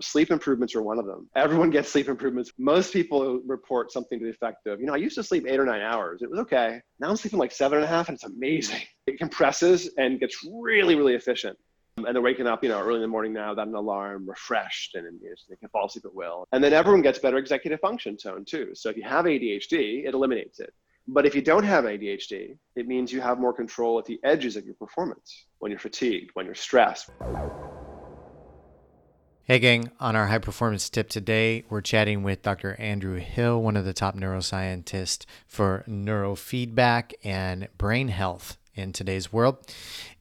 Sleep improvements are one of them. Everyone gets sleep improvements. Most people report something to the effect of, you know, I used to sleep eight or nine hours. It was okay. Now I'm sleeping like seven and a half and it's amazing. It compresses and gets really, really efficient. Um, and they're waking up, you know, early in the morning now without an alarm, refreshed, and you know, they can fall asleep at will. And then everyone gets better executive function tone too. So if you have ADHD, it eliminates it. But if you don't have ADHD, it means you have more control at the edges of your performance when you're fatigued, when you're stressed. Hey, gang. On our high performance tip today, we're chatting with Dr. Andrew Hill, one of the top neuroscientists for neurofeedback and brain health in today's world.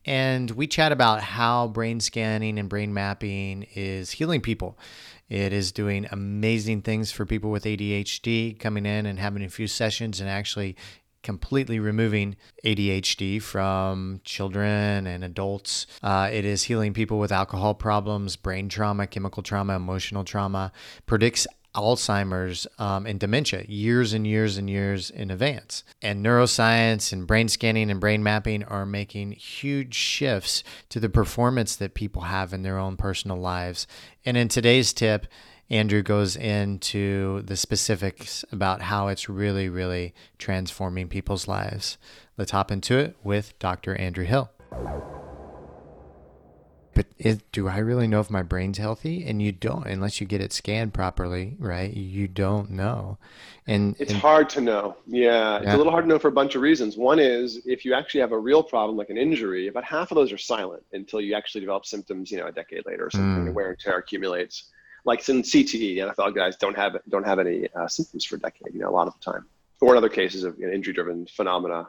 And we chat about how brain scanning and brain mapping is healing people. It is doing amazing things for people with ADHD coming in and having a few sessions and actually completely removing ADHD from children and adults. Uh, it is healing people with alcohol problems, brain trauma, chemical trauma, emotional trauma, predicts Alzheimer's um, and dementia years and years and years in advance. And neuroscience and brain scanning and brain mapping are making huge shifts to the performance that people have in their own personal lives. And in today's tip, Andrew goes into the specifics about how it's really, really transforming people's lives. Let's hop into it with Dr. Andrew Hill. But do I really know if my brain's healthy? And you don't, unless you get it scanned properly, right? You don't know. And it's and, hard to know. Yeah, it's yeah. a little hard to know for a bunch of reasons. One is if you actually have a real problem like an injury, about half of those are silent until you actually develop symptoms, you know, a decade later or something. Mm. Wear and tear accumulates like in CTE, NFL guys don't have don't have any uh, symptoms for a decade, you know, a lot of the time. Or in other cases of you know, injury-driven phenomena,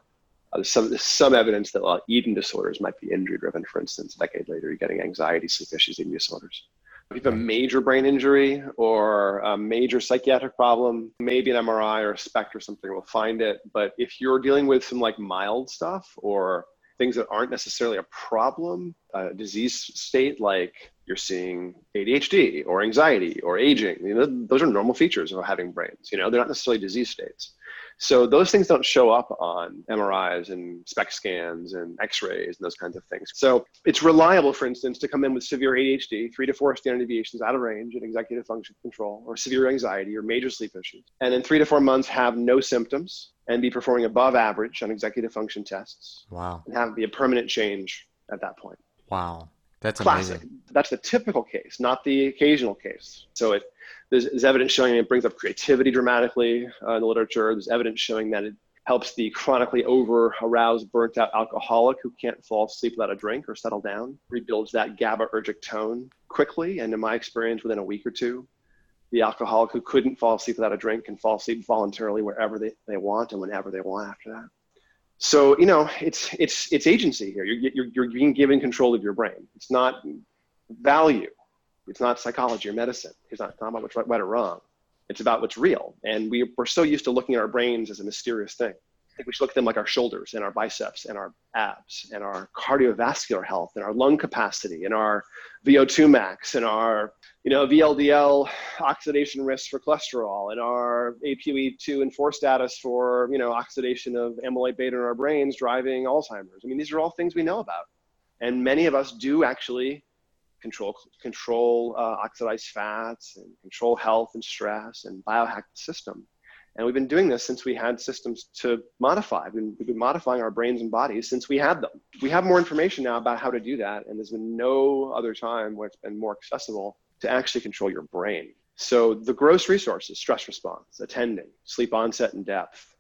uh, there's some some evidence that uh, eating disorders might be injury-driven. For instance, a decade later, you're getting anxiety, sleep issues, eating disorders. If you have a major brain injury or a major psychiatric problem, maybe an MRI or a SPECT or something will find it. But if you're dealing with some like mild stuff or things that aren't necessarily a problem, a disease state like you're seeing ADHD or anxiety or aging. You know, those are normal features of having brains. You know, they're not necessarily disease states. So those things don't show up on MRIs and SPECT scans and X-rays and those kinds of things. So it's reliable, for instance, to come in with severe ADHD, three to four standard deviations out of range in executive function control, or severe anxiety or major sleep issues, and in three to four months have no symptoms and be performing above average on executive function tests. Wow. And have be a permanent change at that point. Wow. That's classic. Amazing. That's the typical case, not the occasional case. So it, there's, there's evidence showing it brings up creativity dramatically uh, in the literature. There's evidence showing that it helps the chronically over aroused, burnt out alcoholic who can't fall asleep without a drink or settle down, rebuilds that GABAergic tone quickly. And in my experience, within a week or two, the alcoholic who couldn't fall asleep without a drink can fall asleep voluntarily wherever they, they want and whenever they want after that so you know it's it's it's agency here. You're, you're, you're being given control of your brain. It's not value. It's not psychology or medicine. It's not, it's not about what's right, right or wrong. It's about what's real. And we, we're so used to looking at our brains as a mysterious thing think we should look at them like our shoulders and our biceps and our abs and our cardiovascular health and our lung capacity and our vo2 max and our you know, VLDL oxidation risk for cholesterol and our APOE2 and 4 status for, you know, oxidation of amyloid beta in our brains driving Alzheimer's. I mean, these are all things we know about. And many of us do actually control, control uh, oxidized fats and control health and stress and biohack the system. And we've been doing this since we had systems to modify. We've been, we've been, modifying our brains and bodies since we had them. We have more information now about how to do that, and there's been no other time where it's been more accessible to actually control your brain. So the gross resources, stress response, attending, sleep onset and depth,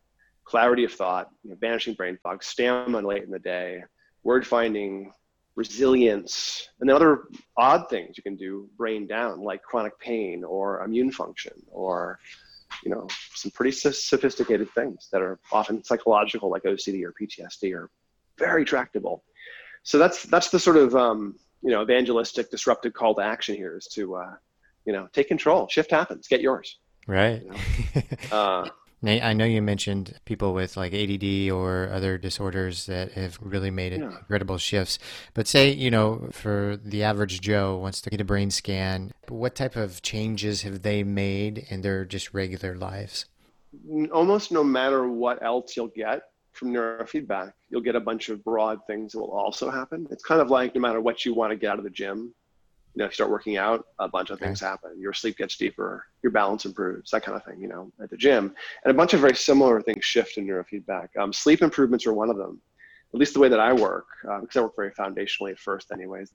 clarity of thought, you know, banishing brain fog, stamina late in the day, word finding, resilience, and then other odd things you can do brain down, like chronic pain or immune function or you know some pretty sophisticated things that are often psychological like ocd or ptsd are very tractable. So that's that's the sort of um, you know evangelistic disruptive call to action here is to uh, you know take control. Shift happens. Get yours. Right. You know? uh, I know you mentioned people with like ADD or other disorders that have really made yeah. incredible shifts. But say, you know, for the average Joe wants to get a brain scan, what type of changes have they made in their just regular lives? Almost no matter what else you'll get, from neurofeedback, you'll get a bunch of broad things that will also happen. It's kind of like no matter what you want to get out of the gym, You know, if you start working out, a bunch of things happen. Your sleep gets deeper, your balance improves, that kind of thing. You know, at the gym, and a bunch of very similar things shift in neurofeedback. Um, sleep improvements are one of them. At least the way that I work, uh, because I work very foundationally at first, anyways.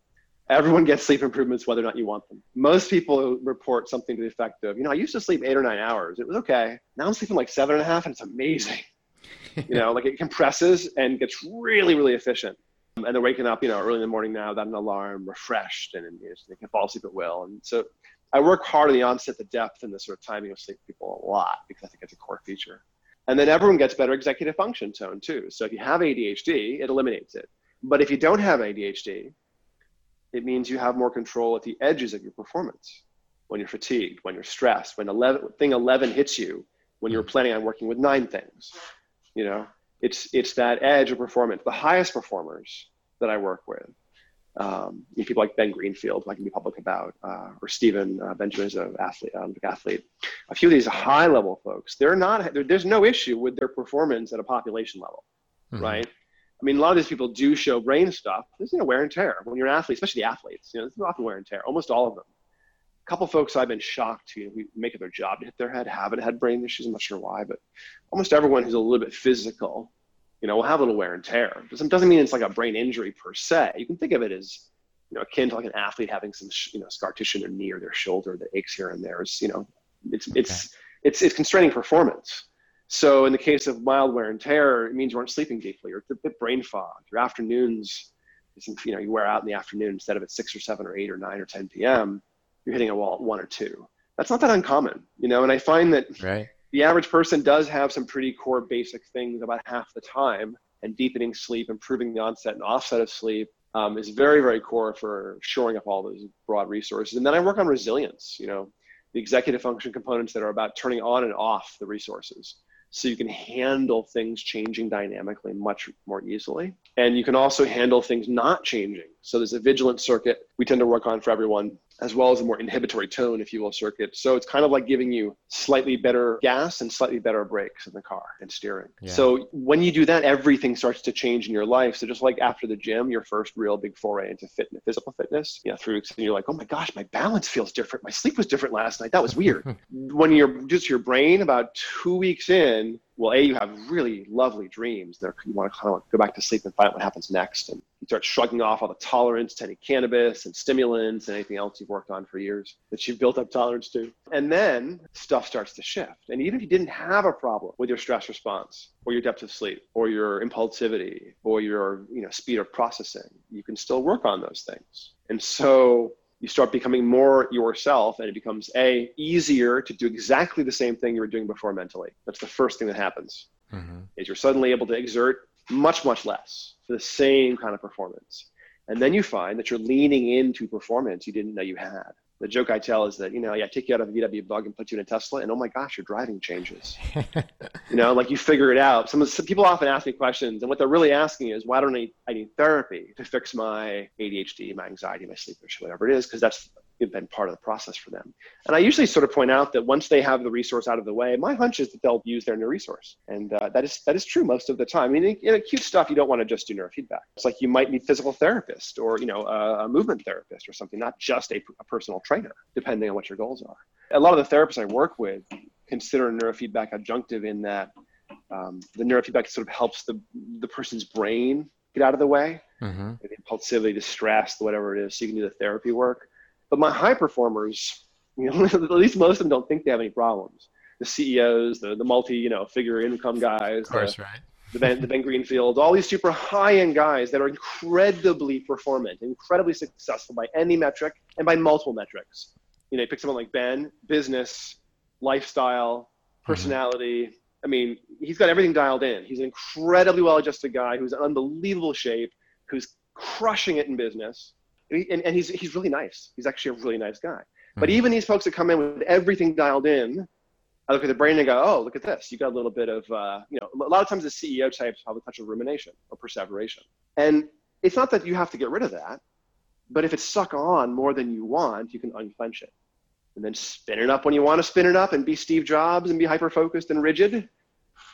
Everyone gets sleep improvements whether or not you want them. Most people report something to the effect of, you know, I used to sleep eight or nine hours. It was okay. Now I'm sleeping like seven and a half, and it's amazing. you know, like it compresses and gets really, really efficient. Um, and they're waking up, you know, early in the morning now without an alarm, refreshed, and, and you know, they can fall asleep at will. And so I work hard on the onset, the depth, and the sort of timing of sleep people a lot because I think it's a core feature. And then everyone gets better executive function tone too. So if you have ADHD, it eliminates it. But if you don't have ADHD, it means you have more control at the edges of your performance when you're fatigued, when you're stressed, when 11, thing 11 hits you, when you're hmm. planning on working with nine things. You know, it's, it's that edge of performance. The highest performers that I work with, um, you know, people like Ben Greenfield, I can be public about, uh, or Stephen uh, Benjamin is an athlete, Olympic athlete. A few of these high level folks, they're not, they're, there's no issue with their performance at a population level, mm-hmm. right? I mean, a lot of these people do show brain stuff. There's you know wear and tear when you're an athlete, especially the athletes. You know, there's often wear and tear. Almost all of them. A couple folks I've been shocked to you know, make it their job to hit their head haven't had brain issues. I'm not sure why, but almost everyone who's a little bit physical, you know, will have a little wear and tear. Doesn't doesn't mean it's like a brain injury per se. You can think of it as you know akin to like an athlete having some you know scar tissue in their knee or their shoulder that aches here and there. It's you know, it's it's okay. it's it's constraining performance. So in the case of mild wear and tear, it means you aren't sleeping deeply or a bit brain fog. Your afternoons, you know, you wear out in the afternoon instead of at six or seven or eight or nine or 10 p.m., you're hitting a wall at one or two. That's not that uncommon, you know, and I find that right. the average person does have some pretty core basic things about half the time and deepening sleep, improving the onset and offset of sleep um, is very, very core for shoring up all those broad resources. And then I work on resilience, you know, the executive function components that are about turning on and off the resources so you can handle things changing dynamically much more easily. And you can also handle things not changing. So there's a vigilant circuit we tend to work on for everyone as well as a more inhibitory tone, if you will, circuit. So it's kind of like giving you slightly better gas and slightly better brakes in the car and steering. Yeah. So when you do that, everything starts to change in your life. So just like after the gym, your first real big foray into fitness, physical fitness, you know, through and you're like, oh my gosh, my balance feels different. My sleep was different last night. That was weird. when you're just your brain about two weeks in, well, A, you have really lovely dreams. There, you want to kind of go back to sleep and find out what happens next. And you start shrugging off all the tolerance to any cannabis and stimulants and anything else you've worked on for years that you've built up tolerance to. And then stuff starts to shift. And even if you didn't have a problem with your stress response or your depth of sleep or your impulsivity or your you know, speed of processing, you can still work on those things. And so you start becoming more yourself and it becomes a easier to do exactly the same thing you were doing before mentally that's the first thing that happens mm-hmm. is you're suddenly able to exert much, much less for the same kind of performance. And then you find that you're leaning into performance you didn't know you had. The joke I tell is that, you know, I take you out of a VW bug and put you in a Tesla, and oh my gosh, your driving changes. you know, like you figure it out. Some, some people often ask me questions, and what they're really asking is, why don't I, I need therapy to fix my ADHD, my anxiety, my sleep issue, whatever it is, because that's been part of the process for them. And I usually sort of point out that once they have the resource out of the way, my hunch is that they'll use their new resource. And uh, that is that is true most of the time. I mean, in acute stuff, you don't want to just do neurofeedback. It's like you might need physical therapist or you know a, a movement therapist or something, not just a, a personal trainer, depending on what your goals are. A lot of the therapists I work with consider neurofeedback adjunctive in that um, the neurofeedback sort of helps the the person's brain get out of the way, mm-hmm. the impulsivity, the stress, whatever it is, so you can do the therapy work. But my high performers, you know, at least most of them don't think they have any problems. The CEOs, the, the multi, you know, figure income guys, of course, the, right. the, ben, the Ben Greenfield, all these super high end guys that are incredibly performant, incredibly successful by any metric and by multiple metrics. You know, you pick someone like Ben, business, lifestyle, mm-hmm. personality. Mm-hmm. I mean, he's got everything dialed in. He's an incredibly well adjusted guy who's in unbelievable shape, who's crushing it in business and, and he's he's really nice. He's actually a really nice guy. Mm-hmm. But even these folks that come in with everything dialed in, I look at the brain and go, oh, look at this. You got a little bit of, uh, you know, a lot of times the CEO types have a touch of rumination or perseveration. And it's not that you have to get rid of that, but if it's suck on more than you want, you can unclench it. And then spin it up when you want to spin it up and be Steve Jobs and be hyper focused and rigid.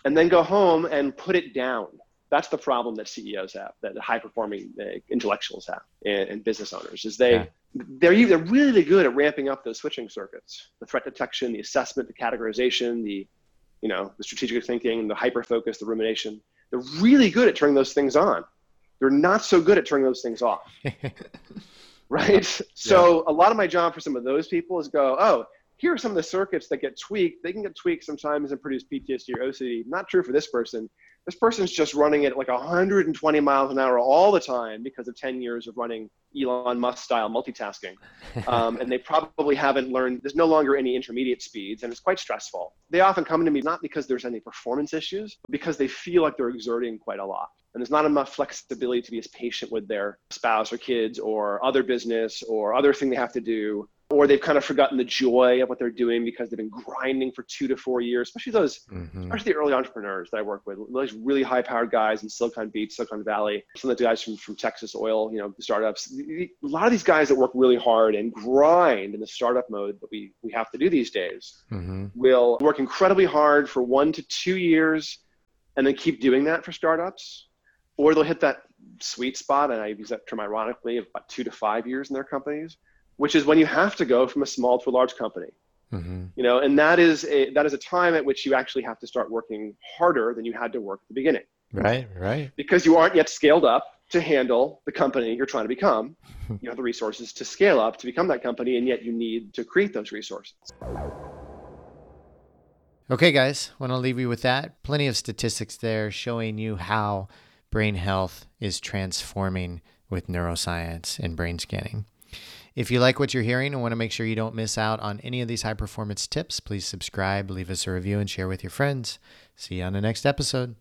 And then go home and put it down That's the problem that CEOs have, that high performing uh, intellectuals have, and, and, business owners is they. Yeah. They're, they're really good at ramping up those switching circuits, the threat detection, the assessment, the categorization, the you know, the strategic thinking, the hyper focus, the rumination. They're really good at turning those things on. They're not so good at turning those things off. right? Yeah. So a lot of my job for some of those people is go, oh, here are some of the circuits that get tweaked. They can get tweaked sometimes and produce PTSD or OCD. Not true for this person. This person's just running it like 120 miles an hour all the time because of 10 years of running Elon Musk style multitasking. Um, and they probably haven't learned, there's no longer any intermediate speeds, and it's quite stressful. They often come to me not because there's any performance issues, but because they feel like they're exerting quite a lot and there's not enough flexibility to be as patient with their spouse or kids or other business or other thing they have to do or they've kind of forgotten the joy of what they're doing because they've been grinding for two to four years especially those mm-hmm. especially the early entrepreneurs that i work with those really high powered guys in silicon beach silicon valley some of the guys from, from texas oil you know startups a lot of these guys that work really hard and grind in the startup mode that we, we have to do these days mm-hmm. will work incredibly hard for one to two years and then keep doing that for startups or they'll hit that sweet spot, and I use that term ironically, of about two to five years in their companies, which is when you have to go from a small to a large company. Mm-hmm. You know, and that is a that is a time at which you actually have to start working harder than you had to work at the beginning. Right, right. Because you aren't yet scaled up to handle the company you're trying to become. you have the resources to scale up to become that company, and yet you need to create those resources. Okay, guys, want to leave you with that. Plenty of statistics there showing you how brain health is transforming with neuroscience and brain scanning. If you like what you're hearing and want to make sure you don't miss out on any of these high performance tips, please subscribe, leave us a review, and share with your friends. See you on the next episode.